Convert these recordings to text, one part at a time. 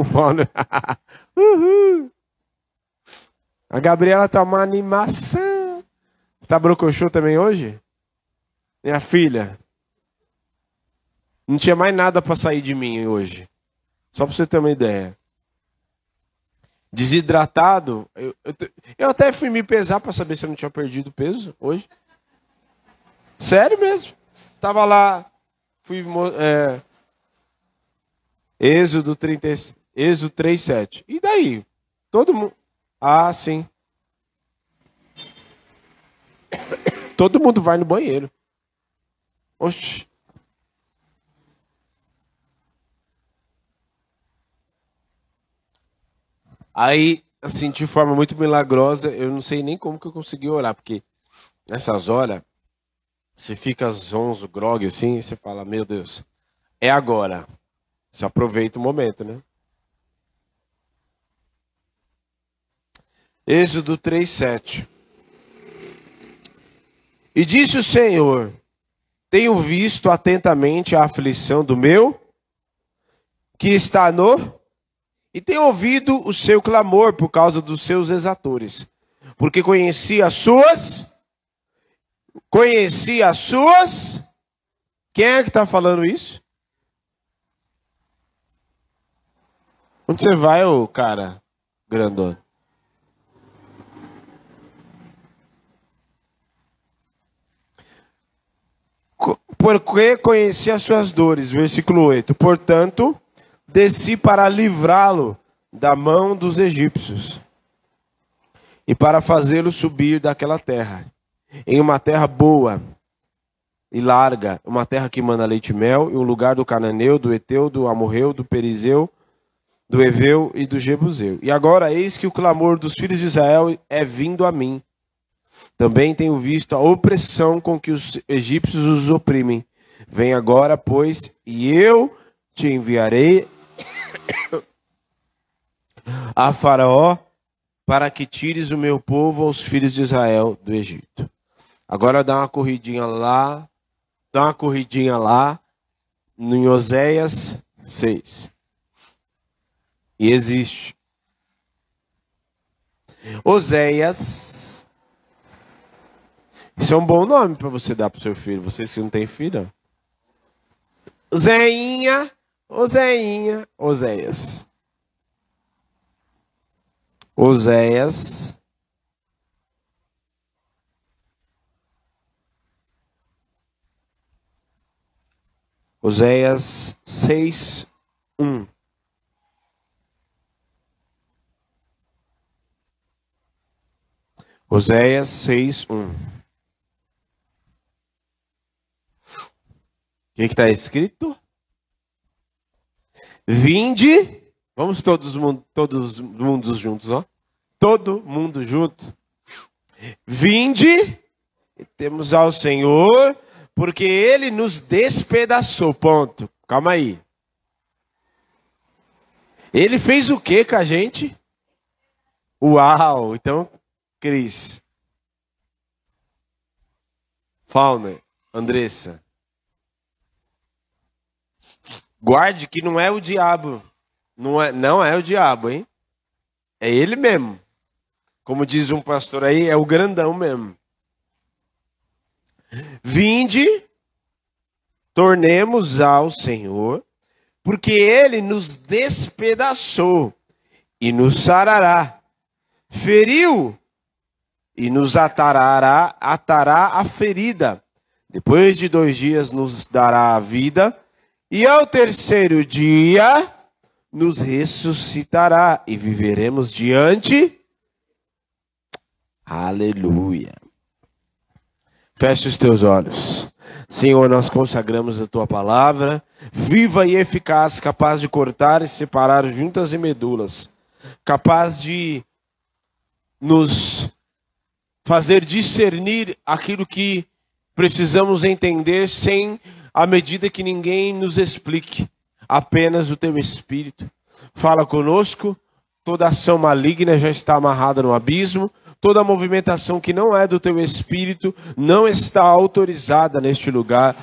o Paulo. Uhul. A Gabriela tá uma animação. Você tá brocochô também hoje? Minha filha. Não tinha mais nada para sair de mim hoje. Só para você ter uma ideia. Desidratado. Eu, eu, eu até fui me pesar para saber se eu não tinha perdido peso hoje. Sério mesmo. Tava lá. Fui. É, Êxodo, 30, Êxodo 3, 7. E daí? Todo mundo. Ah, sim. Todo mundo vai no banheiro. Oxi. Aí, assim, de forma muito milagrosa, eu não sei nem como que eu consegui orar, porque nessas horas, você fica zonzo, grog, assim, e você fala, meu Deus, é agora. Você aproveita o momento, né? Êxodo 3, 7. E disse o Senhor: Tenho visto atentamente a aflição do meu, que está no, e tenho ouvido o seu clamor por causa dos seus exatores, porque conheci as suas, conheci as suas. Quem é que está falando isso? Onde você vai, ô cara grandão? Porque conheci as suas dores. Versículo 8. Portanto, desci para livrá-lo da mão dos egípcios e para fazê-lo subir daquela terra, em uma terra boa e larga, uma terra que manda leite e mel, e um lugar do cananeu, do eteu, do amorreu, do perizeu, do eveu e do jebuseu. E agora eis que o clamor dos filhos de Israel é vindo a mim também tenho visto a opressão com que os egípcios os oprimem. Vem agora, pois, e eu te enviarei a Faraó para que tires o meu povo aos filhos de Israel do Egito. Agora dá uma corridinha lá, dá uma corridinha lá, em Oséias 6. E existe. Oséias isso é um bom nome para você dar para o seu filho. Vocês que não têm filho. Zeinha, Ozeinha, Oséias. Oséias. Oséias 6, 1. Oséias 6, 1. Que está escrito? Vinde, vamos todos, todos mundos juntos, ó. Todo mundo junto. Vinde, temos ao Senhor, porque Ele nos despedaçou. Ponto. Calma aí. Ele fez o que com a gente? Uau! Então, Cris. Fauna, Andressa. Guarde que não é o diabo. Não é, não é o diabo, hein? É ele mesmo. Como diz um pastor aí, é o grandão mesmo. Vinde, tornemos ao Senhor, porque ele nos despedaçou e nos sarará. Feriu e nos atará, atará a ferida. Depois de dois dias nos dará a vida e ao terceiro dia nos ressuscitará e viveremos diante. Aleluia. Feche os teus olhos. Senhor, nós consagramos a tua palavra, viva e eficaz, capaz de cortar e separar juntas e medulas, capaz de nos fazer discernir aquilo que precisamos entender sem à medida que ninguém nos explique, apenas o teu Espírito. Fala conosco, toda ação maligna já está amarrada no abismo, toda movimentação que não é do teu Espírito não está autorizada neste lugar.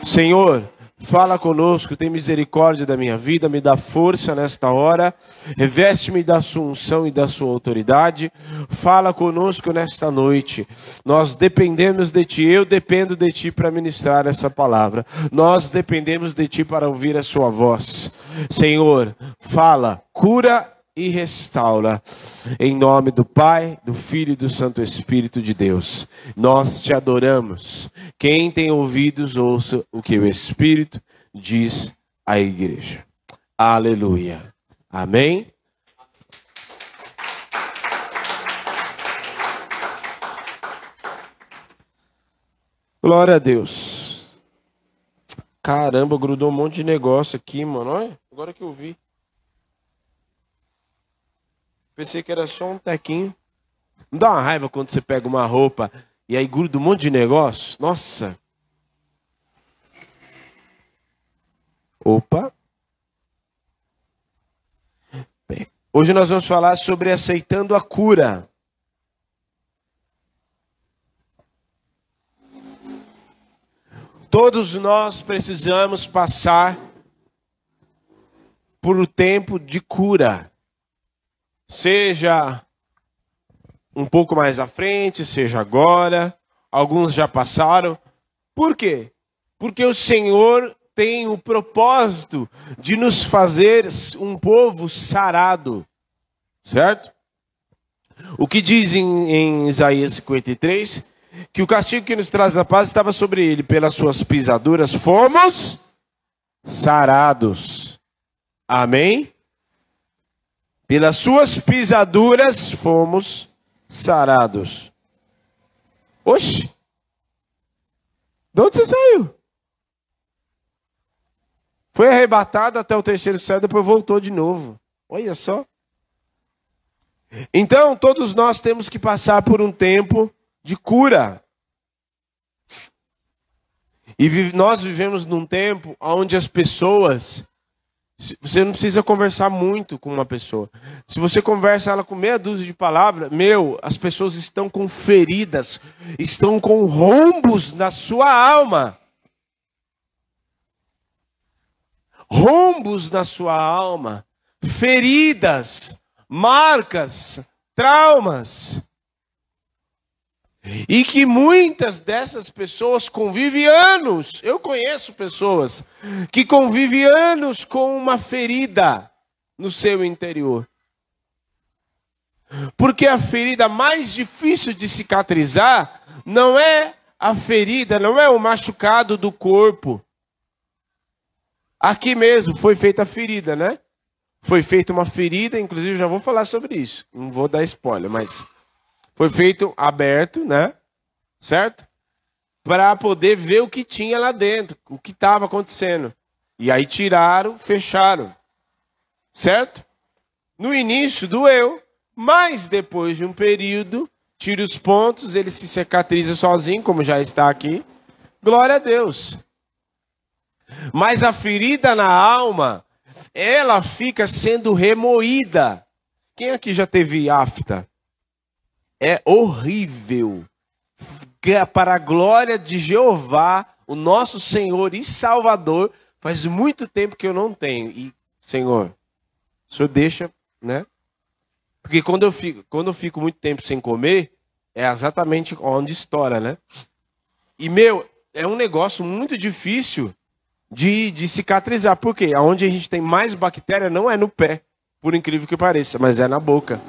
Senhor, Fala conosco, tem misericórdia da minha vida, me dá força nesta hora, reveste-me da sua unção e da sua autoridade. Fala conosco nesta noite. Nós dependemos de ti, eu dependo de ti para ministrar essa palavra. Nós dependemos de ti para ouvir a sua voz. Senhor, fala, cura e restaura. Em nome do Pai, do Filho e do Santo Espírito de Deus. Nós te adoramos. Quem tem ouvidos, ouça o que o Espírito diz à igreja. Aleluia. Amém. Glória a Deus. Caramba, grudou um monte de negócio aqui, mano. Olha, agora que eu vi. Pensei que era só um tequinho. Não dá uma raiva quando você pega uma roupa e aí gruda um monte de negócio? Nossa. Opa. Bem, hoje nós vamos falar sobre aceitando a cura. Todos nós precisamos passar por um tempo de cura seja um pouco mais à frente, seja agora, alguns já passaram. Por quê? Porque o Senhor tem o propósito de nos fazer um povo sarado, certo? O que diz em, em Isaías 53? Que o castigo que nos traz a paz estava sobre ele, pelas suas pisaduras fomos sarados. Amém? Pelas suas pisaduras fomos sarados. Oxe! De onde você saiu? Foi arrebatado até o terceiro céu, depois voltou de novo. Olha só. Então, todos nós temos que passar por um tempo de cura. E nós vivemos num tempo onde as pessoas você não precisa conversar muito com uma pessoa. Se você conversa ela com meia dúzia de palavras, meu, as pessoas estão com feridas, estão com rombos na sua alma. Rombos na sua alma, feridas, marcas, traumas. E que muitas dessas pessoas convivem anos. Eu conheço pessoas que convivem anos com uma ferida no seu interior. Porque a ferida mais difícil de cicatrizar não é a ferida, não é o machucado do corpo. Aqui mesmo foi feita a ferida, né? Foi feita uma ferida, inclusive já vou falar sobre isso. Não vou dar spoiler, mas foi feito aberto, né? Certo? Para poder ver o que tinha lá dentro, o que estava acontecendo. E aí tiraram, fecharam. Certo? No início doeu, mas depois de um período, tira os pontos, ele se cicatriza sozinho, como já está aqui. Glória a Deus. Mas a ferida na alma, ela fica sendo remoída. Quem aqui já teve afta? É horrível. Para a glória de Jeová, o nosso Senhor e Salvador, faz muito tempo que eu não tenho. E, Senhor, o Senhor deixa, né? Porque quando eu fico, quando eu fico muito tempo sem comer, é exatamente onde estoura, né? E, meu, é um negócio muito difícil de, de cicatrizar. Por quê? Onde a gente tem mais bactéria não é no pé, por incrível que pareça, mas é na boca.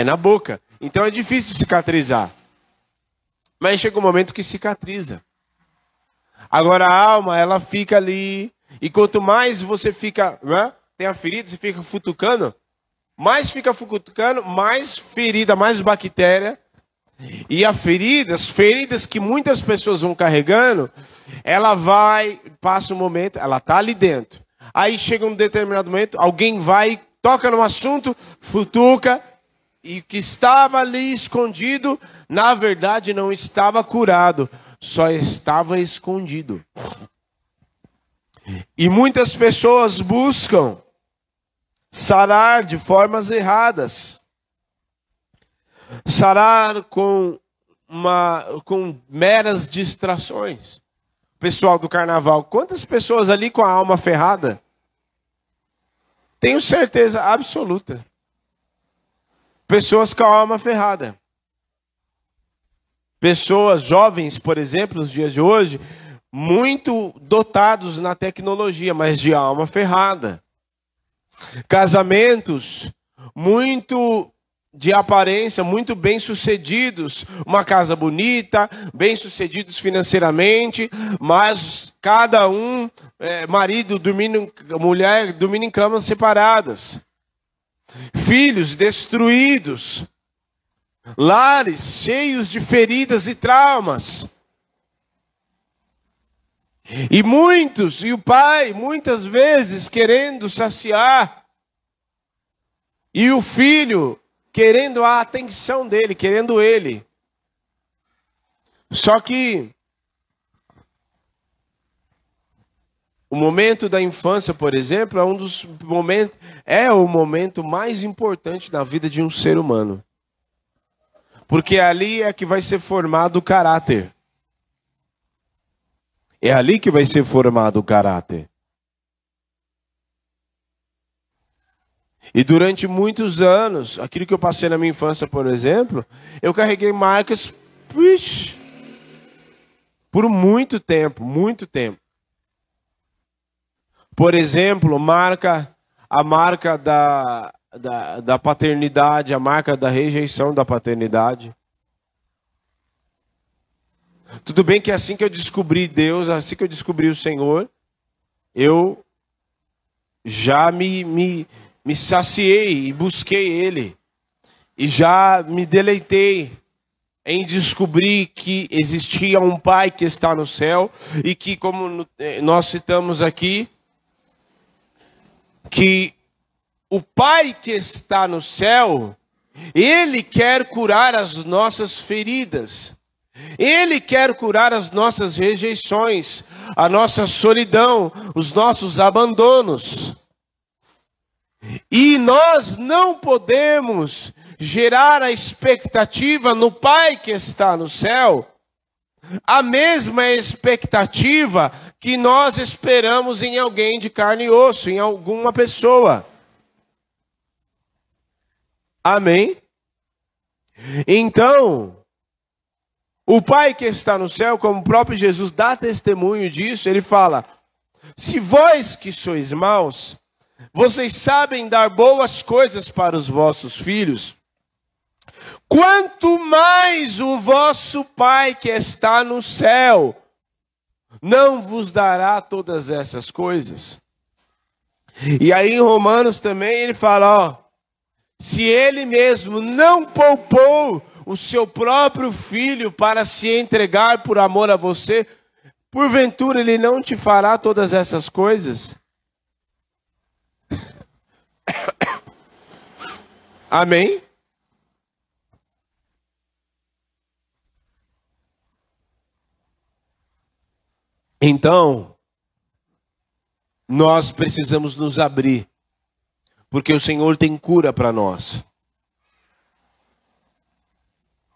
É na boca. Então é difícil cicatrizar. Mas chega um momento que cicatriza. Agora a alma, ela fica ali. E quanto mais você fica, né, tem a ferida, você fica futucando, mais fica futucando, mais ferida, mais bactéria. E as feridas que muitas pessoas vão carregando, ela vai, passa um momento, ela está ali dentro. Aí chega um determinado momento, alguém vai, toca no assunto, futuca, e que estava ali escondido, na verdade não estava curado, só estava escondido. E muitas pessoas buscam sarar de formas erradas. Sarar com, uma, com meras distrações. pessoal do carnaval, quantas pessoas ali com a alma ferrada? Tenho certeza absoluta. Pessoas com a alma ferrada. Pessoas jovens, por exemplo, nos dias de hoje, muito dotados na tecnologia, mas de alma ferrada. Casamentos muito de aparência, muito bem-sucedidos, uma casa bonita, bem-sucedidos financeiramente, mas cada um, é, marido dormindo, mulher dormindo em camas separadas. Filhos destruídos, lares cheios de feridas e traumas. E muitos, e o pai, muitas vezes querendo saciar, e o filho querendo a atenção dele, querendo ele. Só que o momento da infância, por exemplo, é um dos momentos, é o momento mais importante da vida de um ser humano. Porque ali é que vai ser formado o caráter. É ali que vai ser formado o caráter. E durante muitos anos, aquilo que eu passei na minha infância, por exemplo, eu carreguei marcas por muito tempo, muito tempo. Por exemplo, marca a marca da, da, da paternidade, a marca da rejeição da paternidade. Tudo bem que assim que eu descobri Deus, assim que eu descobri o Senhor, eu já me, me, me saciei e busquei Ele. E já me deleitei em descobrir que existia um Pai que está no céu e que, como eh, nós citamos aqui, que o Pai que está no céu, Ele quer curar as nossas feridas. Ele quer curar as nossas rejeições, a nossa solidão, os nossos abandonos. E nós não podemos gerar a expectativa no Pai que está no céu, a mesma expectativa que nós esperamos em alguém de carne e osso, em alguma pessoa. Amém? Então, o Pai que está no céu, como o próprio Jesus dá testemunho disso, ele fala: Se vós que sois maus, vocês sabem dar boas coisas para os vossos filhos, quanto mais o vosso Pai que está no céu não vos dará todas essas coisas. E aí em Romanos também ele fala, ó, se ele mesmo não poupou o seu próprio filho para se entregar por amor a você, porventura ele não te fará todas essas coisas? Amém? Então, nós precisamos nos abrir, porque o Senhor tem cura para nós.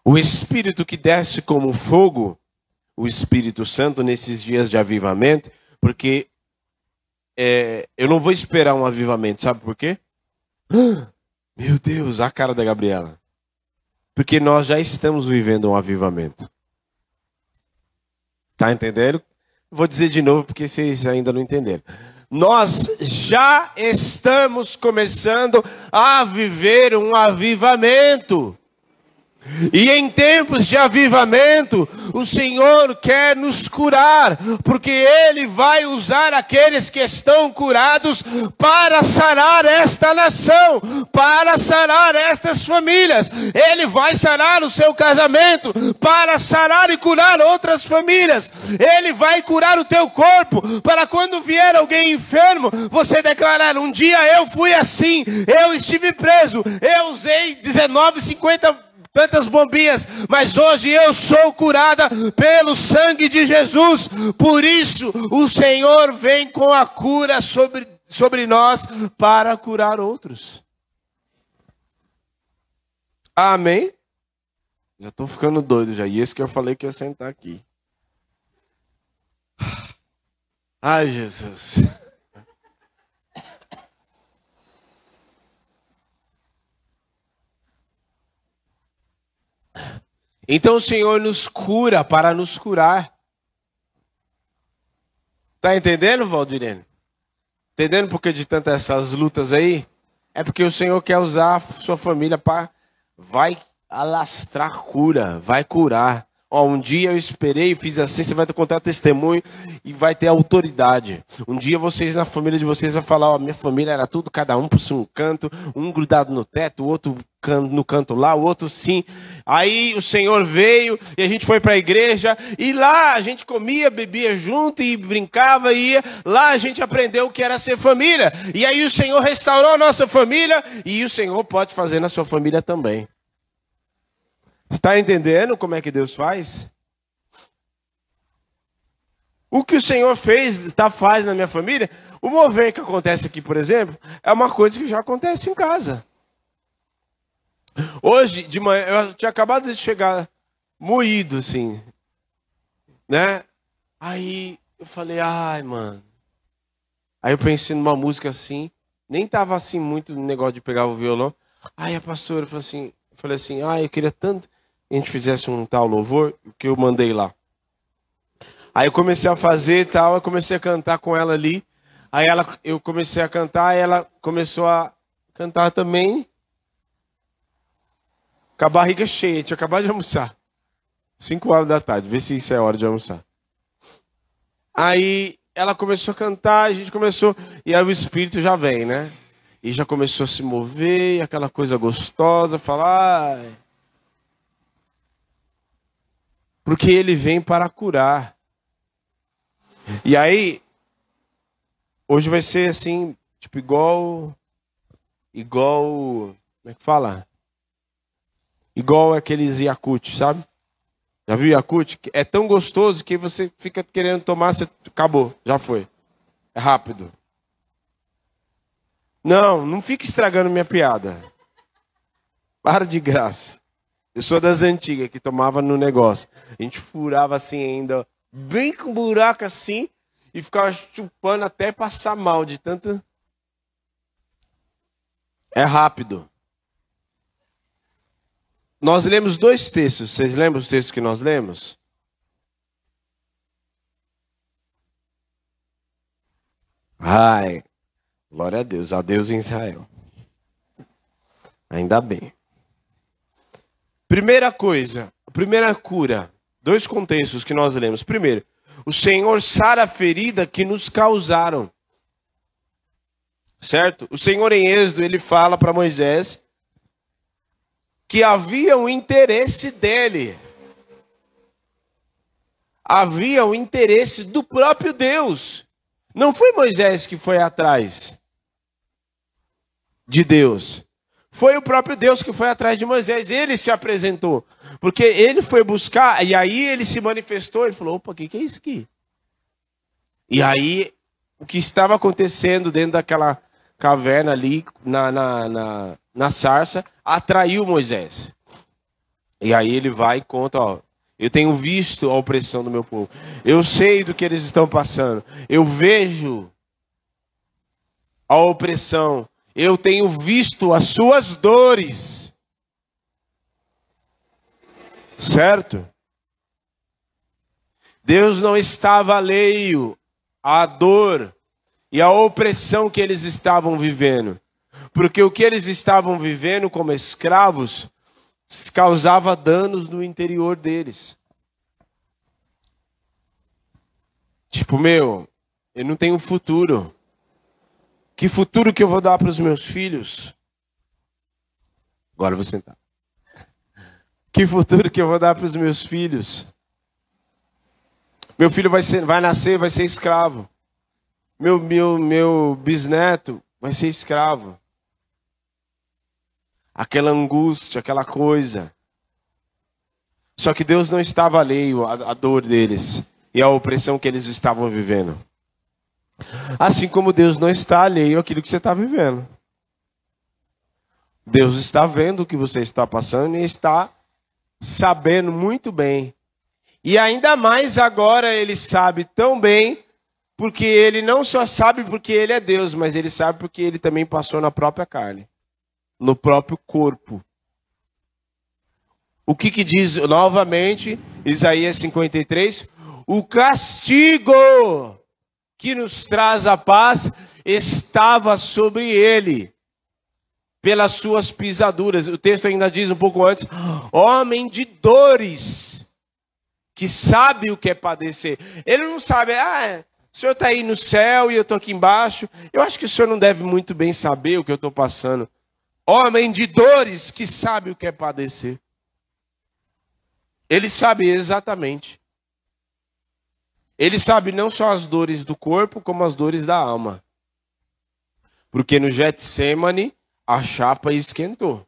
O Espírito que desce como fogo, o Espírito Santo nesses dias de avivamento, porque é, eu não vou esperar um avivamento, sabe por quê? Meu Deus, a cara da Gabriela. Porque nós já estamos vivendo um avivamento. Tá entendendo? Vou dizer de novo porque vocês ainda não entenderam. Nós já estamos começando a viver um avivamento. E em tempos de avivamento, o Senhor quer nos curar, porque Ele vai usar aqueles que estão curados para sarar esta nação, para sarar estas famílias. Ele vai sarar o seu casamento, para sarar e curar outras famílias. Ele vai curar o teu corpo, para quando vier alguém enfermo, você declarar: Um dia eu fui assim, eu estive preso, eu usei 19,50 tantas bombinhas, mas hoje eu sou curada pelo sangue de Jesus. Por isso, o Senhor vem com a cura sobre, sobre nós para curar outros. Amém? Já estou ficando doido já. E esse que eu falei que ia sentar aqui. Ai, Jesus. Então o Senhor nos cura para nos curar. Tá entendendo, Valdirene? Entendendo por que de tantas essas lutas aí? É porque o Senhor quer usar a sua família para vai alastrar cura, vai curar. Ó, um dia eu esperei, fiz assim, você vai contar testemunho e vai ter autoridade. Um dia vocês na família de vocês vão falar, ó, minha família era tudo, cada um por um canto, um grudado no teto, o outro no canto lá, o outro sim. Aí o Senhor veio e a gente foi para a igreja e lá a gente comia, bebia junto e brincava e ia. Lá a gente aprendeu o que era ser família. E aí o Senhor restaurou a nossa família e o Senhor pode fazer na sua família também. Está entendendo como é que Deus faz? O que o Senhor fez, está faz na minha família, o mover que acontece aqui, por exemplo, é uma coisa que já acontece em casa. Hoje, de manhã, eu tinha acabado de chegar moído, assim, né? Aí eu falei, ai, mano. Aí eu pensei numa música assim, nem tava assim muito no negócio de pegar o violão. Aí a pastora falou assim, eu falei assim, ai, eu queria tanto a gente fizesse um tal louvor que eu mandei lá. Aí eu comecei a fazer e tal, eu comecei a cantar com ela ali. Aí ela, eu comecei a cantar, ela começou a cantar também. Com a barriga cheia, tinha acabado de almoçar. Cinco horas da tarde, vê se isso é hora de almoçar. Aí ela começou a cantar, a gente começou, e aí o espírito já vem, né? E já começou a se mover, aquela coisa gostosa, falar. Porque ele vem para curar. E aí, hoje vai ser assim, tipo, igual. Igual. Como é que fala? Igual aqueles Yakut, sabe? Já viu Yakut? É tão gostoso que você fica querendo tomar, você acabou, já foi. É rápido. Não, não fique estragando minha piada. Para de graça. Eu sou das antigas que tomava no negócio. A gente furava assim ainda, bem com buraco assim, e ficava chupando até passar mal de tanto. É rápido. Nós lemos dois textos. Vocês lembram os textos que nós lemos? Ai, glória a Deus, a Deus em Israel. Ainda bem. Primeira coisa, primeira cura, dois contextos que nós lemos. Primeiro, o Senhor sara a ferida que nos causaram. Certo? O Senhor em Êxodo, ele fala para Moisés que havia um interesse dele. Havia o um interesse do próprio Deus. Não foi Moisés que foi atrás de Deus. Foi o próprio Deus que foi atrás de Moisés, ele se apresentou. Porque ele foi buscar, e aí ele se manifestou, ele falou: opa, o que, que é isso aqui? E aí, o que estava acontecendo dentro daquela caverna ali, na, na, na, na sarça, atraiu Moisés. E aí ele vai e conta: ó, eu tenho visto a opressão do meu povo, eu sei do que eles estão passando, eu vejo a opressão eu tenho visto as suas dores. Certo? Deus não estava alheio à dor e à opressão que eles estavam vivendo. Porque o que eles estavam vivendo como escravos causava danos no interior deles. Tipo, meu, eu não tenho futuro. Que futuro que eu vou dar para os meus filhos? Agora eu vou sentar. Que futuro que eu vou dar para os meus filhos? Meu filho vai, ser, vai nascer, vai ser escravo. Meu, meu, meu bisneto vai ser escravo. Aquela angústia, aquela coisa. Só que Deus não estava alheio à, à dor deles e à opressão que eles estavam vivendo. Assim como Deus não está alheio àquilo que você está vivendo. Deus está vendo o que você está passando e está sabendo muito bem. E ainda mais agora ele sabe tão bem, porque ele não só sabe porque ele é Deus, mas ele sabe porque ele também passou na própria carne, no próprio corpo. O que, que diz novamente Isaías 53? O castigo que nos traz a paz estava sobre ele, pelas suas pisaduras. O texto ainda diz um pouco antes: homem de dores, que sabe o que é padecer. Ele não sabe, ah, o senhor está aí no céu e eu estou aqui embaixo. Eu acho que o senhor não deve muito bem saber o que eu estou passando. Homem de dores, que sabe o que é padecer. Ele sabe exatamente. Ele sabe não só as dores do corpo, como as dores da alma. Porque no Getsemane a chapa esquentou.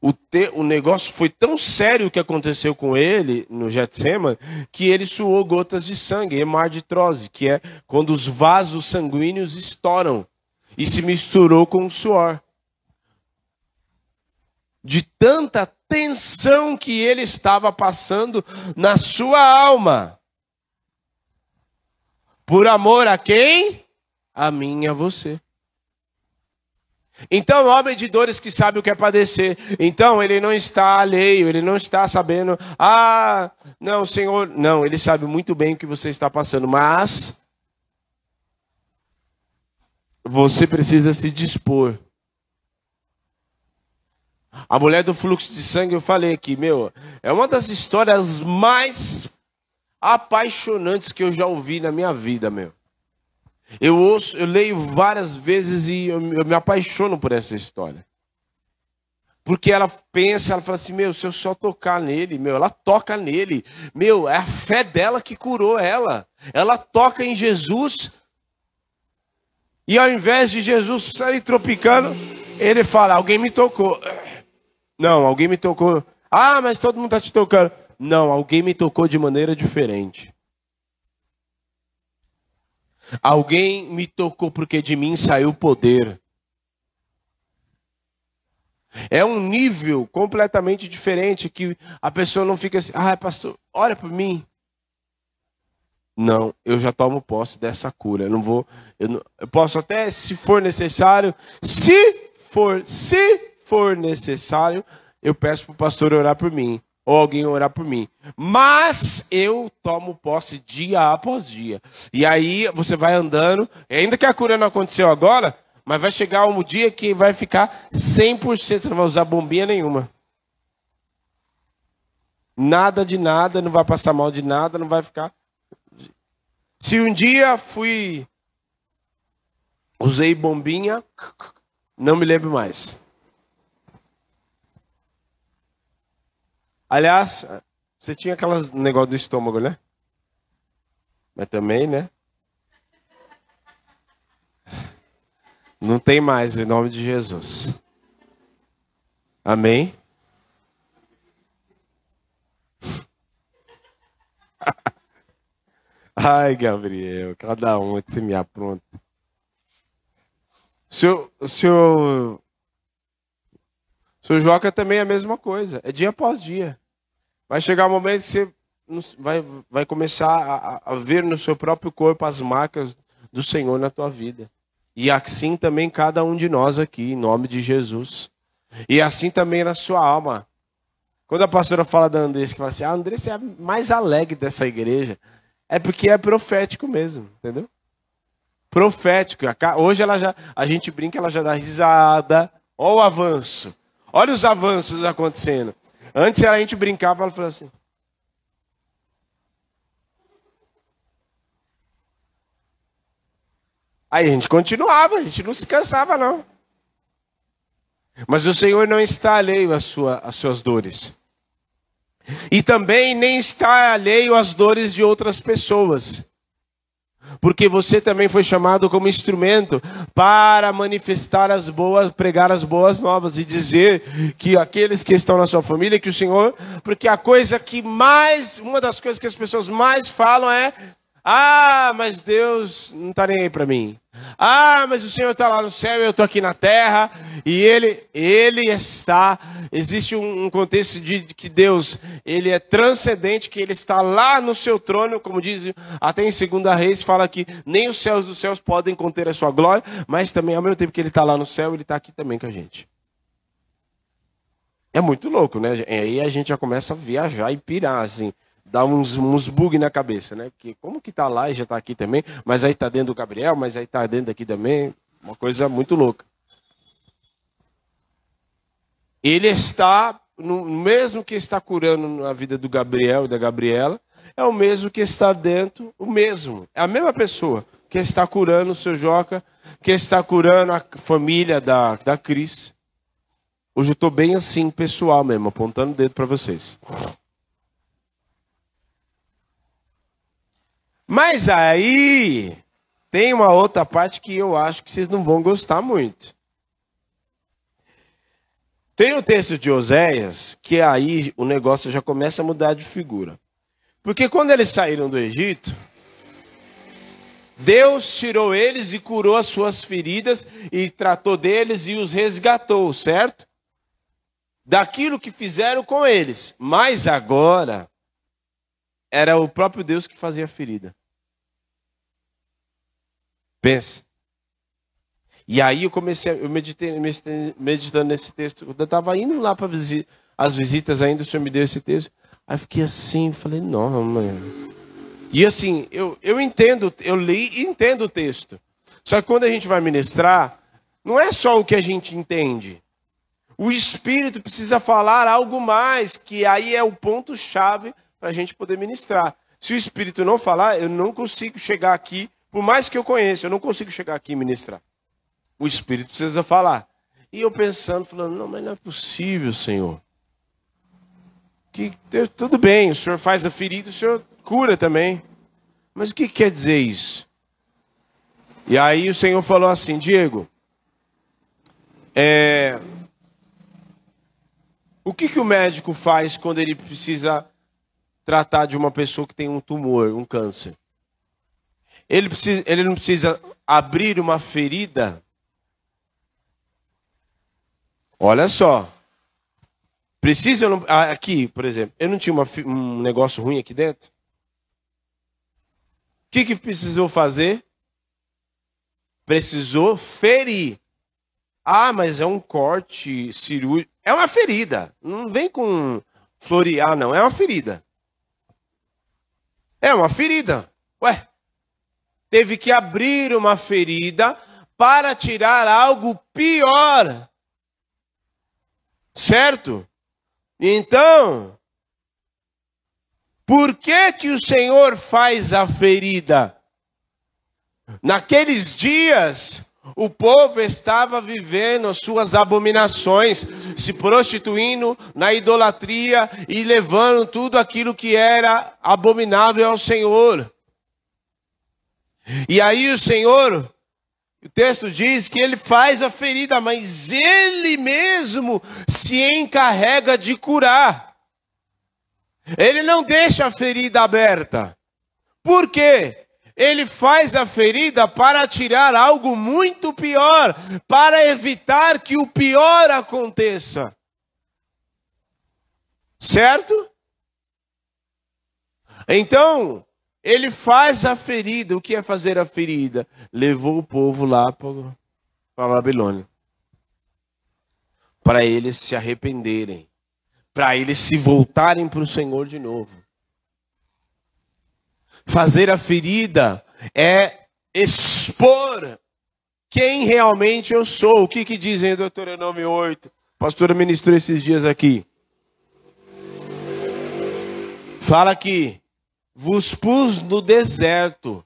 O, te, o negócio foi tão sério que aconteceu com ele no Getsemane que ele suou gotas de sangue, hemarditrose, que é quando os vasos sanguíneos estouram e se misturou com o suor. De tanta tensão que ele estava passando na sua alma. Por amor a quem? A mim e a você. Então, homem de dores que sabe o que é padecer. Então, ele não está alheio, ele não está sabendo, ah, não, Senhor, não, ele sabe muito bem o que você está passando, mas você precisa se dispor a mulher do fluxo de sangue, eu falei aqui, meu, é uma das histórias mais apaixonantes que eu já ouvi na minha vida, meu. Eu ouço, eu leio várias vezes e eu, eu me apaixono por essa história. Porque ela pensa, ela fala assim, meu, se eu só tocar nele, meu, ela toca nele. Meu, é a fé dela que curou ela. Ela toca em Jesus. E ao invés de Jesus sair tropicando, ele fala, alguém me tocou. Não, alguém me tocou. Ah, mas todo mundo está te tocando. Não, alguém me tocou de maneira diferente. Alguém me tocou porque de mim saiu poder. É um nível completamente diferente que a pessoa não fica assim, ah, pastor, olha para mim. Não, eu já tomo posse dessa cura. Eu não vou, eu, não, eu posso até, se for necessário, se for, se for necessário, eu peço para o pastor orar por mim, ou alguém orar por mim. Mas eu tomo posse dia após dia. E aí você vai andando, ainda que a cura não aconteceu agora, mas vai chegar um dia que vai ficar 100%, você não vai usar bombinha nenhuma. Nada de nada, não vai passar mal de nada, não vai ficar. Se um dia fui. Usei bombinha, não me lembro mais. Aliás, você tinha aquelas negócio do estômago, né? Mas também, né? Não tem mais, em nome de Jesus. Amém? Ai, Gabriel, cada um que você me apronta. Senhor, o senhor Joca também é a mesma coisa, é dia após dia. Vai chegar um momento que você vai, vai começar a, a ver no seu próprio corpo as marcas do Senhor na tua vida. E assim também cada um de nós aqui, em nome de Jesus. E assim também na sua alma. Quando a pastora fala da Andressa, que fala assim, a Andressa é a mais alegre dessa igreja. É porque é profético mesmo, entendeu? Profético. Hoje ela já, a gente brinca, ela já dá risada. Olha o avanço. Olha os avanços acontecendo. Antes a gente brincava, ela falou assim. Aí a gente continuava, a gente não se cansava, não. Mas o Senhor não está alheio às, sua, às suas dores. E também nem está alheio às dores de outras pessoas porque você também foi chamado como instrumento para manifestar as boas, pregar as boas novas e dizer que aqueles que estão na sua família, que o Senhor, porque a coisa que mais, uma das coisas que as pessoas mais falam é: ah, mas Deus não está nem aí para mim. Ah, mas o Senhor está lá no céu e eu estou aqui na terra. E ele, ele está. Existe um, um contexto de, de, que Deus ele é transcendente, que ele está lá no seu trono, como diz até em Segunda Reis, fala que nem os céus dos céus podem conter a sua glória, mas também ao mesmo tempo que ele está lá no céu, ele está aqui também com a gente. É muito louco, né? Aí a gente já começa a viajar e pirar, assim dá uns, uns bug na cabeça, né? Porque como que tá lá e já está aqui também, mas aí está dentro do Gabriel, mas aí está dentro daqui também, uma coisa muito louca. Ele está, no mesmo que está curando na vida do Gabriel e da Gabriela, é o mesmo que está dentro, o mesmo, é a mesma pessoa que está curando o seu Joca, que está curando a família da, da Cris. Hoje eu estou bem assim, pessoal mesmo, apontando o dedo para vocês. Mas aí tem uma outra parte que eu acho que vocês não vão gostar muito. Tem o texto de Oséias, que aí o negócio já começa a mudar de figura. Porque quando eles saíram do Egito, Deus tirou eles e curou as suas feridas e tratou deles e os resgatou, certo? Daquilo que fizeram com eles. Mas agora era o próprio Deus que fazia a ferida. Pense. E aí eu comecei, eu meditei, meditando nesse texto. Eu estava indo lá para visi as visitas ainda, o Senhor me deu esse texto. Aí fiquei assim, falei, não, mano. E assim, eu, eu entendo, eu li e entendo o texto. Só que quando a gente vai ministrar, não é só o que a gente entende. O Espírito precisa falar algo mais, que aí é o ponto-chave para a gente poder ministrar. Se o Espírito não falar, eu não consigo chegar aqui por mais que eu conheça, eu não consigo chegar aqui e ministrar. O Espírito precisa falar. E eu pensando, falando, não, mas não é possível, Senhor. Que tudo bem, o Senhor faz a ferida, o Senhor cura também. Mas o que quer dizer isso? E aí o Senhor falou assim, Diego, é, o que, que o médico faz quando ele precisa tratar de uma pessoa que tem um tumor, um câncer? Ele, precisa, ele não precisa abrir uma ferida. Olha só. Precisa ah, aqui, por exemplo, eu não tinha uma, um negócio ruim aqui dentro? O que, que precisou fazer? Precisou ferir. Ah, mas é um corte cirúrgico. É uma ferida. Não vem com florear, não. É uma ferida. É uma ferida. Ué, teve que abrir uma ferida para tirar algo pior. Certo? Então, por que que o Senhor faz a ferida? Naqueles dias, o povo estava vivendo suas abominações, se prostituindo na idolatria e levando tudo aquilo que era abominável ao Senhor. E aí o Senhor, o texto diz que ele faz a ferida, mas ele mesmo se encarrega de curar. Ele não deixa a ferida aberta. Por quê? Ele faz a ferida para tirar algo muito pior, para evitar que o pior aconteça. Certo? Então, ele faz a ferida. O que é fazer a ferida? Levou o povo lá para Babilônia. Para eles se arrependerem. Para eles se voltarem para o Senhor de novo. Fazer a ferida é expor quem realmente eu sou. O que, que dizem em Deuteronômio 8? A pastora ministrou esses dias aqui. Fala que vos pus no deserto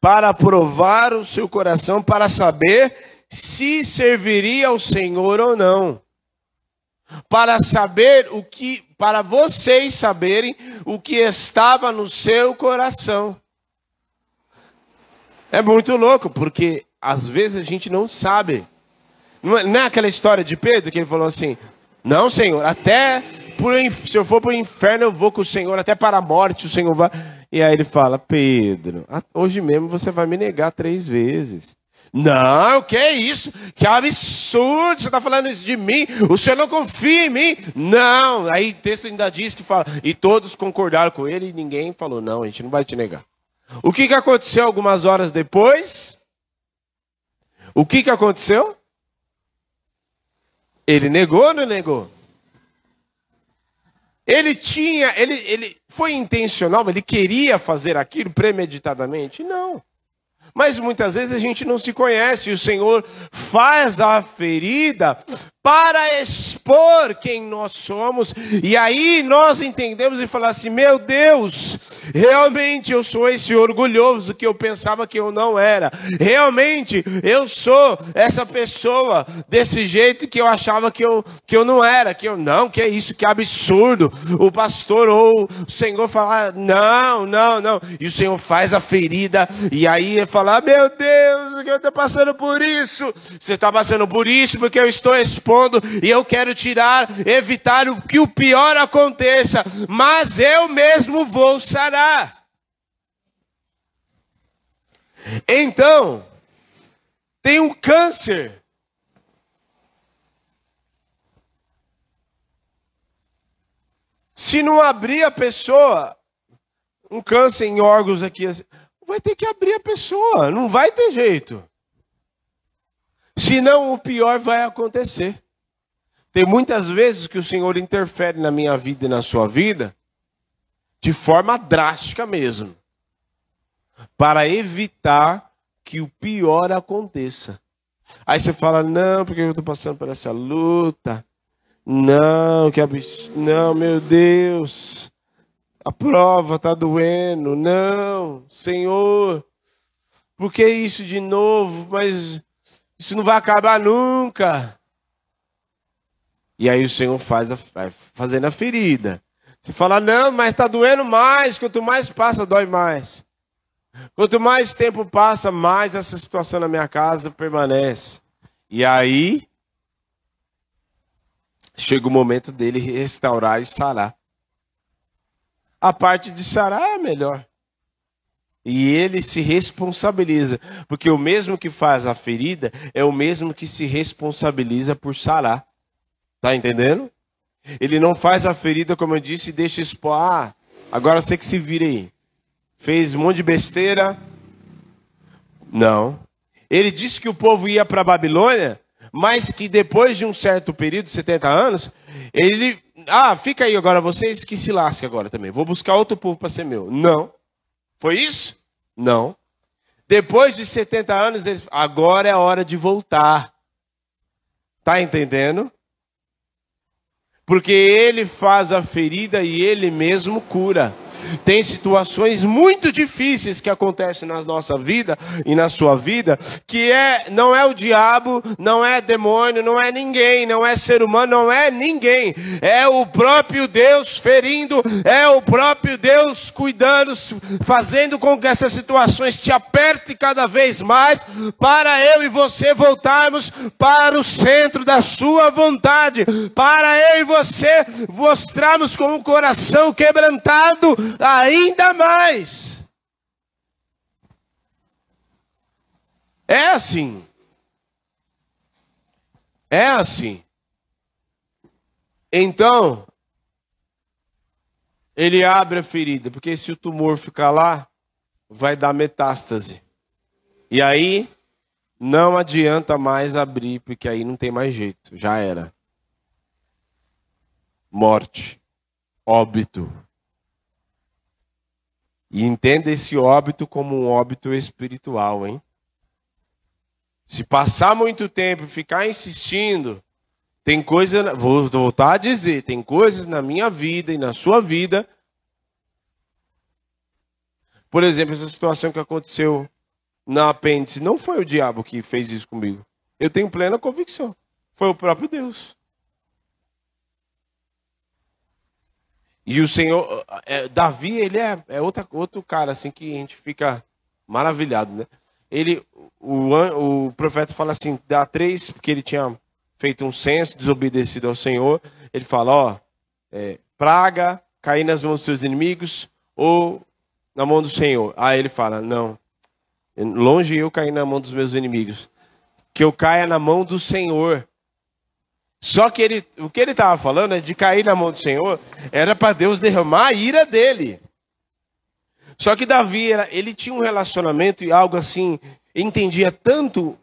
para provar o seu coração, para saber se serviria ao Senhor ou não. Para saber o que, para vocês saberem o que estava no seu coração. É muito louco, porque às vezes a gente não sabe. Não é, é aquela história de Pedro que ele falou assim: Não, Senhor, até por, se eu for para o inferno, eu vou com o Senhor, até para a morte o Senhor vai. E aí ele fala: Pedro, hoje mesmo você vai me negar três vezes. Não, que isso? Que absurdo, você está falando isso de mim? O senhor não confia em mim? Não. Aí o texto ainda diz que fala, e todos concordaram com ele e ninguém falou, não, a gente não vai te negar. O que, que aconteceu algumas horas depois? O que, que aconteceu? Ele negou ou não negou? Ele tinha, ele, ele foi intencional, ele queria fazer aquilo premeditadamente? Não. Mas muitas vezes a gente não se conhece, e o Senhor faz a ferida para expor quem nós somos. E aí nós entendemos e falamos assim: meu Deus, realmente eu sou esse orgulhoso que eu pensava que eu não era. Realmente eu sou essa pessoa desse jeito que eu achava que eu, que eu não era. Que eu não, que é isso, que absurdo. O pastor ou o Senhor falar: não, não, não. E o Senhor faz a ferida, e aí ele fala: meu Deus, eu estou passando por isso. Você está passando por isso porque eu estou expondo e eu quero tirar, evitar que o pior aconteça, mas eu mesmo vou sarar. Então, tem um câncer. Se não abrir a pessoa, um câncer em órgãos aqui, vai ter que abrir a pessoa, não vai ter jeito. Senão o pior vai acontecer. Tem muitas vezes que o Senhor interfere na minha vida e na sua vida de forma drástica mesmo, para evitar que o pior aconteça. Aí você fala: "Não, porque eu estou passando por essa luta. Não, que absurdo. Não, meu Deus. A prova está doendo. Não, Senhor. Por que isso de novo? Mas isso não vai acabar nunca. E aí o Senhor faz a, vai fazendo a ferida. Você fala, não, mas está doendo mais. Quanto mais passa, dói mais. Quanto mais tempo passa, mais essa situação na minha casa permanece. E aí chega o momento dele restaurar e sarar. A parte de sarar é melhor. E ele se responsabiliza, porque o mesmo que faz a ferida é o mesmo que se responsabiliza por sarar. Tá entendendo? Ele não faz a ferida, como eu disse, e deixa expor. Ah, agora você que se vira aí. Fez um monte de besteira. Não. Ele disse que o povo ia para a Babilônia, mas que depois de um certo período, 70 anos, ele. Ah, fica aí agora, vocês que se lasquem agora também. Vou buscar outro povo para ser meu. Não. Foi isso? Não. Depois de 70 anos, ele, agora é a hora de voltar. Tá entendendo? Porque ele faz a ferida e ele mesmo cura. Tem situações muito difíceis que acontecem na nossa vida e na sua vida, que é não é o diabo, não é demônio, não é ninguém, não é ser humano, não é ninguém. É o próprio Deus ferindo, é o próprio Deus cuidando, fazendo com que essas situações te apertem cada vez mais para eu e você voltarmos para o centro da sua vontade, para eu e você mostrarmos com o coração quebrantado ainda mais. É assim. É assim. Então, ele abre a ferida, porque se o tumor ficar lá, vai dar metástase. E aí, não adianta mais abrir, porque aí não tem mais jeito, já era. Morte, óbito. E entenda esse óbito como um óbito espiritual, hein? Se passar muito tempo e ficar insistindo, tem coisa, vou voltar a dizer, tem coisas na minha vida e na sua vida. Por exemplo, essa situação que aconteceu na apêndice, não foi o diabo que fez isso comigo. Eu tenho plena convicção. Foi o próprio Deus. E o Senhor, é, Davi, ele é, é outra, outro cara assim que a gente fica maravilhado, né? Ele, o, o profeta fala assim, dá três, porque ele tinha feito um censo, desobedecido ao Senhor. Ele fala, ó, é, praga, cair nas mãos dos seus inimigos ou na mão do Senhor. Aí ele fala, não, longe eu cair na mão dos meus inimigos. que eu caia na mão do Senhor. Só que ele, o que ele estava falando é de cair na mão do Senhor, era para Deus derramar a ira dele. Só que Davi, ele tinha um relacionamento e algo assim, entendia tanto,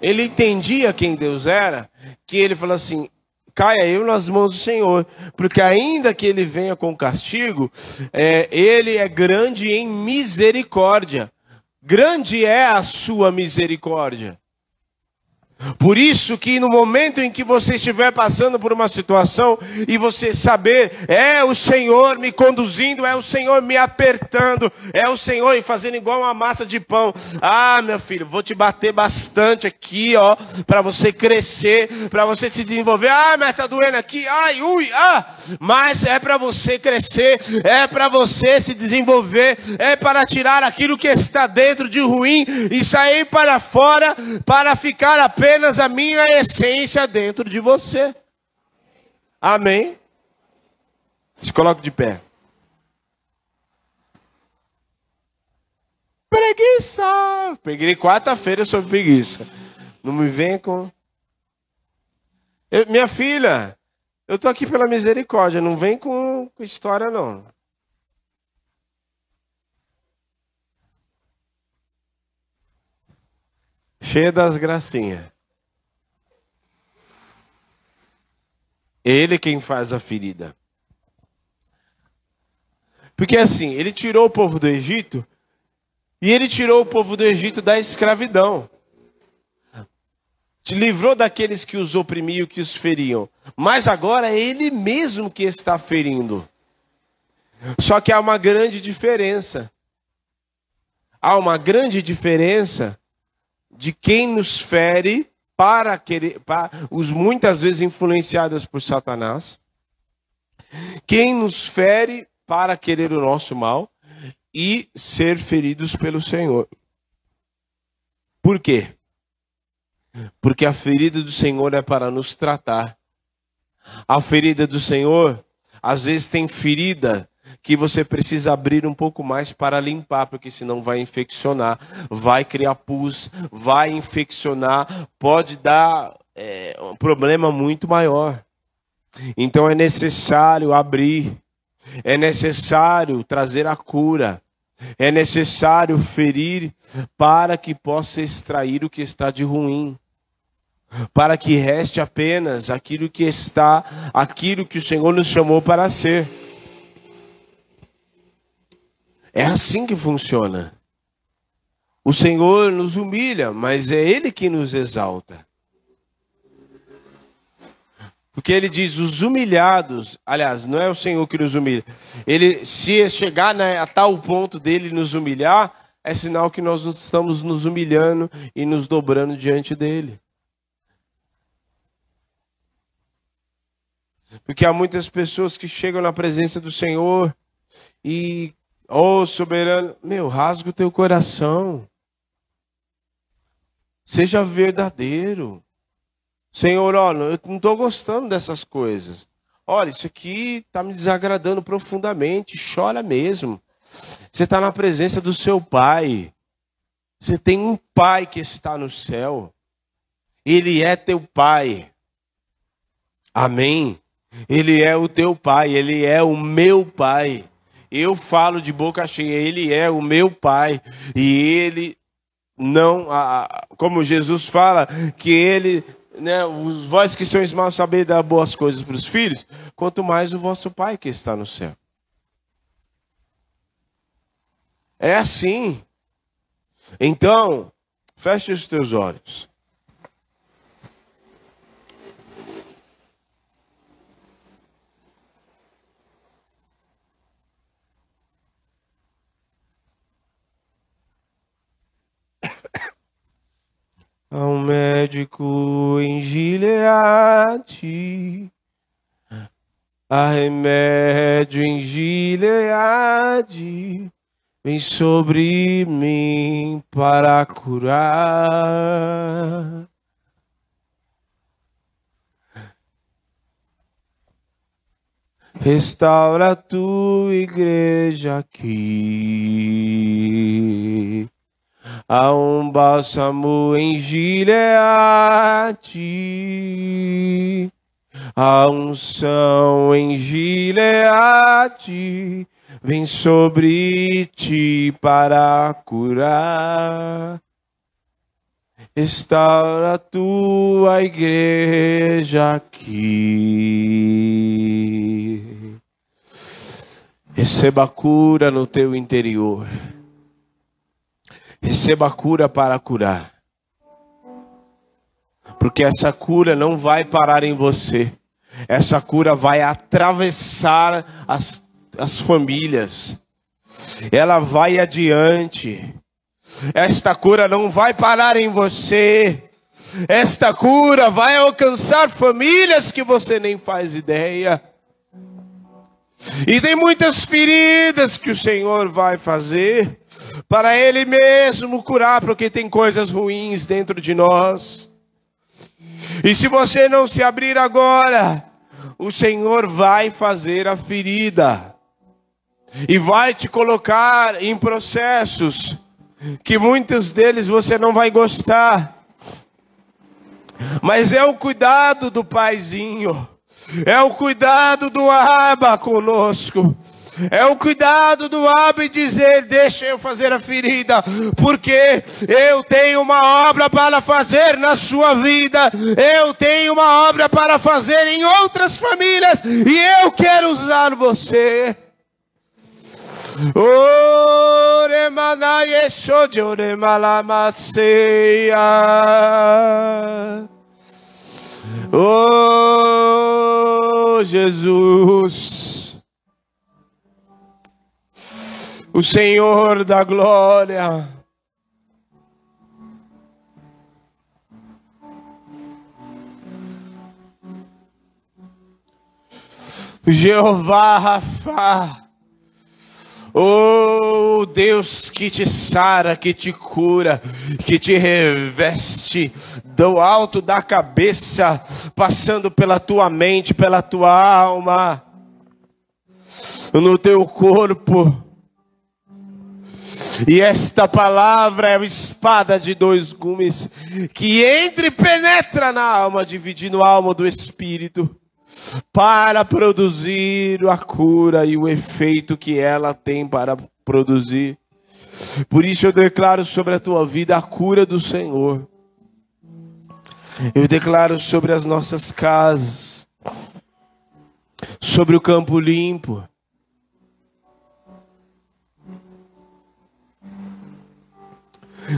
ele entendia quem Deus era, que ele falou assim: caia eu nas mãos do Senhor, porque ainda que ele venha com castigo, é, ele é grande em misericórdia. Grande é a sua misericórdia. Por isso que no momento em que você estiver passando por uma situação e você saber, é o Senhor me conduzindo, é o Senhor me apertando, é o Senhor fazendo igual uma massa de pão. Ah, meu filho, vou te bater bastante aqui, ó, para você crescer, para você se desenvolver. Ah, mas tá doendo aqui. Ai, ui, ah. Mas é para você crescer, é para você se desenvolver, é para tirar aquilo que está dentro de ruim e sair para fora para ficar apenas apenas a minha essência dentro de você. Amém? Se coloque de pé. Preguiça. Peguei quarta-feira sobre preguiça. Não me vem com. Eu, minha filha, eu tô aqui pela misericórdia. Não vem com, com história, não. Cheia das gracinhas. Ele quem faz a ferida. Porque assim, ele tirou o povo do Egito e ele tirou o povo do Egito da escravidão. Te livrou daqueles que os oprimiam, que os feriam. Mas agora é ele mesmo que está ferindo. Só que há uma grande diferença. Há uma grande diferença de quem nos fere para querer, para os muitas vezes influenciadas por Satanás, quem nos fere para querer o nosso mal e ser feridos pelo Senhor. Por quê? Porque a ferida do Senhor é para nos tratar. A ferida do Senhor, às vezes tem ferida que você precisa abrir um pouco mais para limpar, porque senão vai infeccionar, vai criar pus, vai infeccionar, pode dar é, um problema muito maior. Então é necessário abrir, é necessário trazer a cura, é necessário ferir para que possa extrair o que está de ruim para que reste apenas aquilo que está, aquilo que o Senhor nos chamou para ser. É assim que funciona. O Senhor nos humilha, mas é Ele que nos exalta. Porque ele diz: os humilhados, aliás, não é o Senhor que nos humilha. Ele, se chegar né, a tal ponto dele nos humilhar, é sinal que nós estamos nos humilhando e nos dobrando diante dele. Porque há muitas pessoas que chegam na presença do Senhor e Oh, soberano, meu, rasga o teu coração. Seja verdadeiro. Senhor, olha, eu não estou gostando dessas coisas. Olha, isso aqui está me desagradando profundamente. Chora mesmo. Você está na presença do seu pai. Você tem um pai que está no céu. Ele é teu pai. Amém. Ele é o teu pai. Ele é o meu pai. Eu falo de boca cheia, Ele é o meu Pai. E Ele não, como Jesus fala, que Ele, né, os vós que sois maus saber dar boas coisas para os filhos, quanto mais o vosso Pai que está no céu. É assim. Então, feche os teus olhos. Há um médico em Gileade, há remédio em Gileade, vem sobre mim para curar. Restaura a tua igreja aqui Há um bálsamo em Gileade, a unção em Gileade vem sobre ti para curar. Restaura a tua igreja aqui. Receba cura no teu interior. Receba cura para curar. Porque essa cura não vai parar em você. Essa cura vai atravessar as, as famílias. Ela vai adiante. Esta cura não vai parar em você. Esta cura vai alcançar famílias que você nem faz ideia. E tem muitas feridas que o Senhor vai fazer para Ele mesmo curar, porque tem coisas ruins dentro de nós. E se você não se abrir agora, o Senhor vai fazer a ferida e vai te colocar em processos que muitos deles você não vai gostar. Mas é o cuidado do paizinho, é o cuidado do Aba conosco. É o cuidado do aba e dizer: Deixa eu fazer a ferida, porque eu tenho uma obra para fazer na sua vida, eu tenho uma obra para fazer em outras famílias, e eu quero usar você. Oh, Jesus, o Senhor da glória. Jeová Rafa. Oh Deus que te sara, que te cura, que te reveste do alto da cabeça, passando pela tua mente, pela tua alma, no teu corpo. E esta palavra é a espada de dois gumes que entra e penetra na alma, dividindo a alma do espírito para produzir a cura e o efeito que ela tem para produzir. Por isso eu declaro sobre a tua vida a cura do Senhor. Eu declaro sobre as nossas casas, sobre o campo limpo.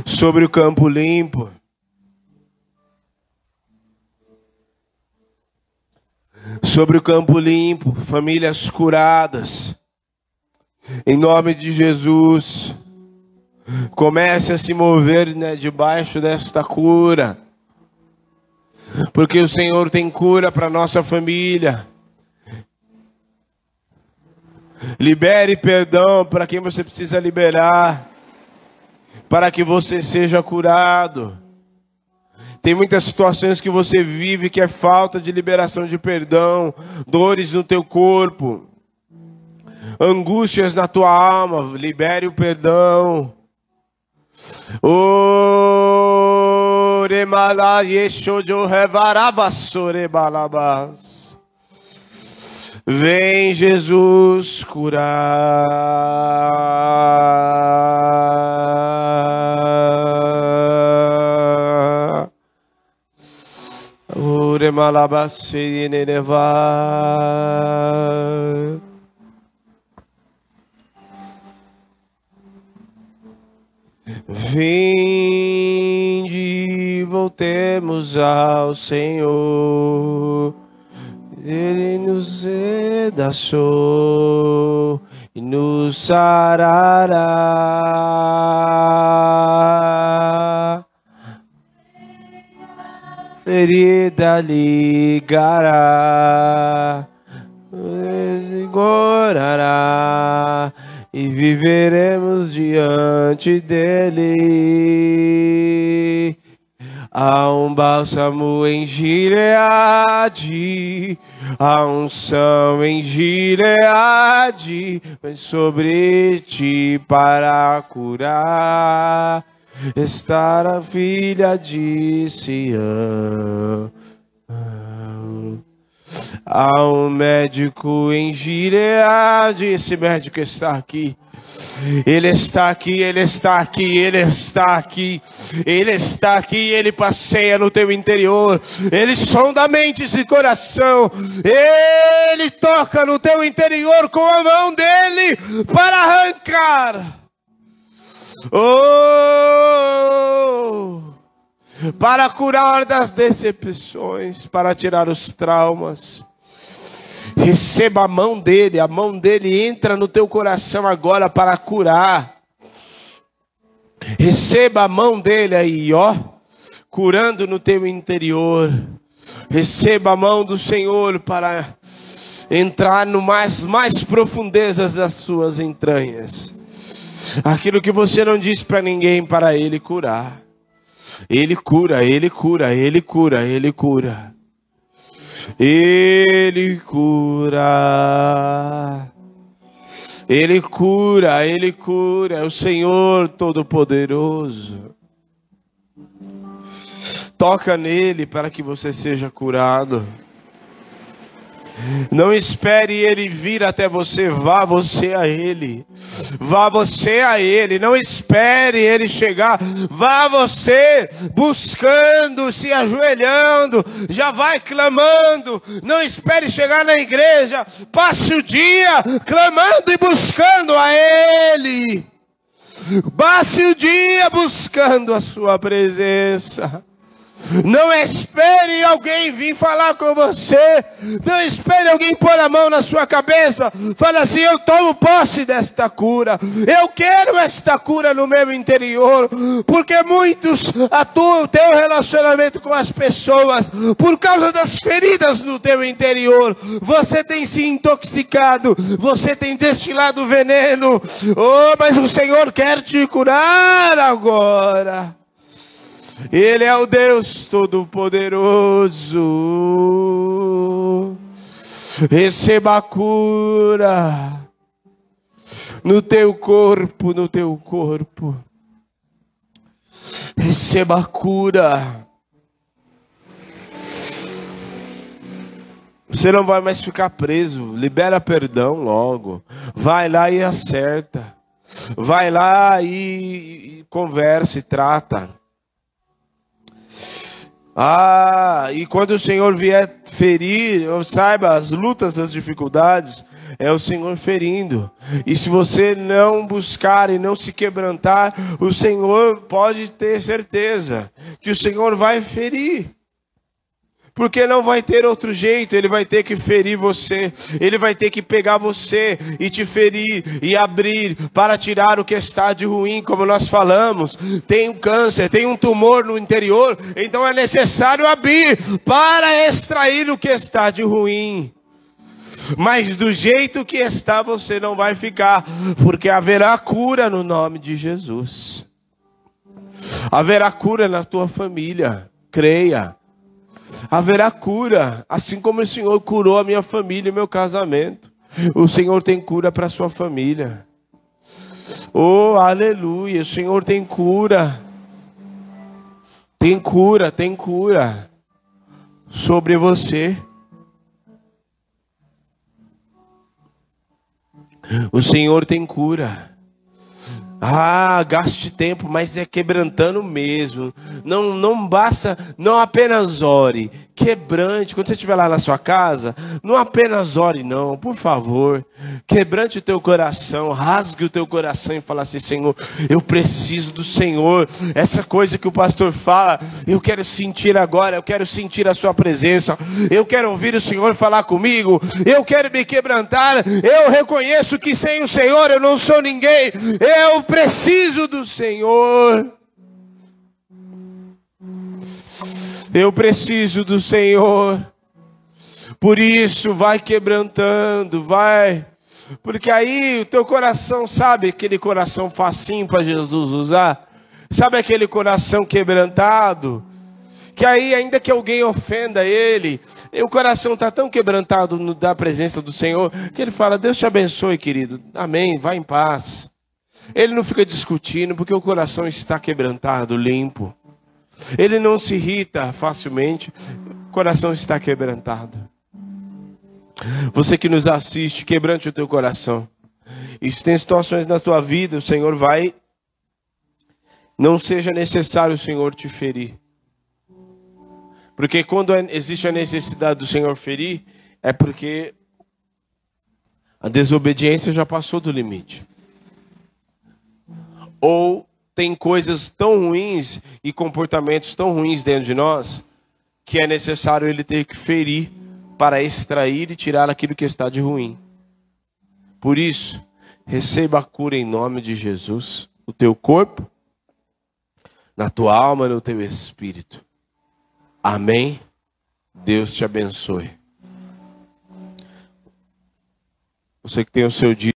Sobre o campo limpo. sobre o campo limpo, famílias curadas. Em nome de Jesus, comece a se mover né, debaixo desta cura, porque o Senhor tem cura para nossa família. Libere perdão para quem você precisa liberar, para que você seja curado. Tem muitas situações que você vive que é falta de liberação de perdão, dores no teu corpo, angústias na tua alma. Libere o perdão. Vem Jesus curar. Ure malabasi nenevar. Vinde, voltemos ao Senhor. Ele nos redaçou e nos sarará ferida ligará, vigorará e viveremos diante dele. Há um bálsamo em Gileade, há unção em Gileade, vem sobre ti para curar estar a filha de Sião. Há um médico em Gileade, esse médico está aqui. Ele está aqui, Ele está aqui, Ele está aqui, Ele está aqui, Ele passeia no teu interior, Ele sonda mentes e coração, Ele toca no teu interior com a mão dele para arrancar. Oh! Para curar das decepções, para tirar os traumas. Receba a mão dele, a mão dele entra no teu coração agora para curar. Receba a mão dele aí, ó, curando no teu interior. Receba a mão do Senhor para entrar no mais mais profundezas das suas entranhas. Aquilo que você não disse para ninguém, para ele curar. Ele cura, ele cura, ele cura, ele cura. Ele cura. Ele cura, Ele cura, é o Senhor Todo-Poderoso. Toca nele para que você seja curado. Não espere ele vir até você, vá você a ele. Vá você a ele, não espere ele chegar. Vá você buscando, se ajoelhando, já vai clamando. Não espere chegar na igreja. Passe o dia clamando e buscando a ele. Passe o dia buscando a sua presença. Não espere alguém vir falar com você. Não espere alguém pôr a mão na sua cabeça. Fala assim: Eu tomo posse desta cura. Eu quero esta cura no meu interior. Porque muitos atuam o teu relacionamento com as pessoas por causa das feridas no teu interior. Você tem se intoxicado. Você tem destilado veneno. Oh, mas o Senhor quer te curar agora. Ele é o Deus Todo-Poderoso. Receba a cura no teu corpo, no teu corpo. Receba a cura. Você não vai mais ficar preso. Libera perdão logo. Vai lá e acerta. Vai lá e, conversa e trata. Ah, e quando o Senhor vier ferir, saiba, as lutas, as dificuldades, é o Senhor ferindo. E se você não buscar e não se quebrantar, o Senhor pode ter certeza que o Senhor vai ferir porque não vai ter outro jeito, ele vai ter que ferir você, ele vai ter que pegar você e te ferir e abrir para tirar o que está de ruim, como nós falamos. Tem um câncer, tem um tumor no interior, então é necessário abrir para extrair o que está de ruim. Mas do jeito que está, você não vai ficar, porque haverá cura no nome de Jesus. Haverá cura na tua família, creia haverá cura, assim como o Senhor curou a minha família e meu casamento. O Senhor tem cura para a sua família. Oh, aleluia! O Senhor tem cura. Tem cura, tem cura sobre você. O Senhor tem cura. Ah, gaste tempo, mas é quebrantando mesmo. Não, não basta, não apenas ore, quebrante. Quando você estiver lá na sua casa, não apenas ore, não, por favor. Quebrante o teu coração, rasgue o teu coração e fala assim: Senhor, eu preciso do Senhor. Essa coisa que o pastor fala, eu quero sentir agora, eu quero sentir a Sua presença. Eu quero ouvir o Senhor falar comigo. Eu quero me quebrantar. Eu reconheço que sem o Senhor eu não sou ninguém. Eu preciso do Senhor. Eu preciso do Senhor. Por isso, vai quebrantando, vai. Porque aí o teu coração, sabe aquele coração facinho para Jesus usar? Sabe aquele coração quebrantado? Que aí, ainda que alguém ofenda ele, o coração está tão quebrantado da presença do Senhor, que ele fala: Deus te abençoe, querido. Amém. Vai em paz. Ele não fica discutindo porque o coração está quebrantado, limpo. Ele não se irrita facilmente, o coração está quebrantado. Você que nos assiste, quebrante o teu coração. Se tem situações na tua vida, o Senhor vai. Não seja necessário o Senhor te ferir. Porque quando é, existe a necessidade do Senhor ferir, é porque a desobediência já passou do limite. Ou tem coisas tão ruins e comportamentos tão ruins dentro de nós que é necessário ele ter que ferir para extrair e tirar aquilo que está de ruim. Por isso, receba a cura em nome de Jesus, o teu corpo, na tua alma e no teu espírito. Amém. Deus te abençoe. Você que tem o seu dia.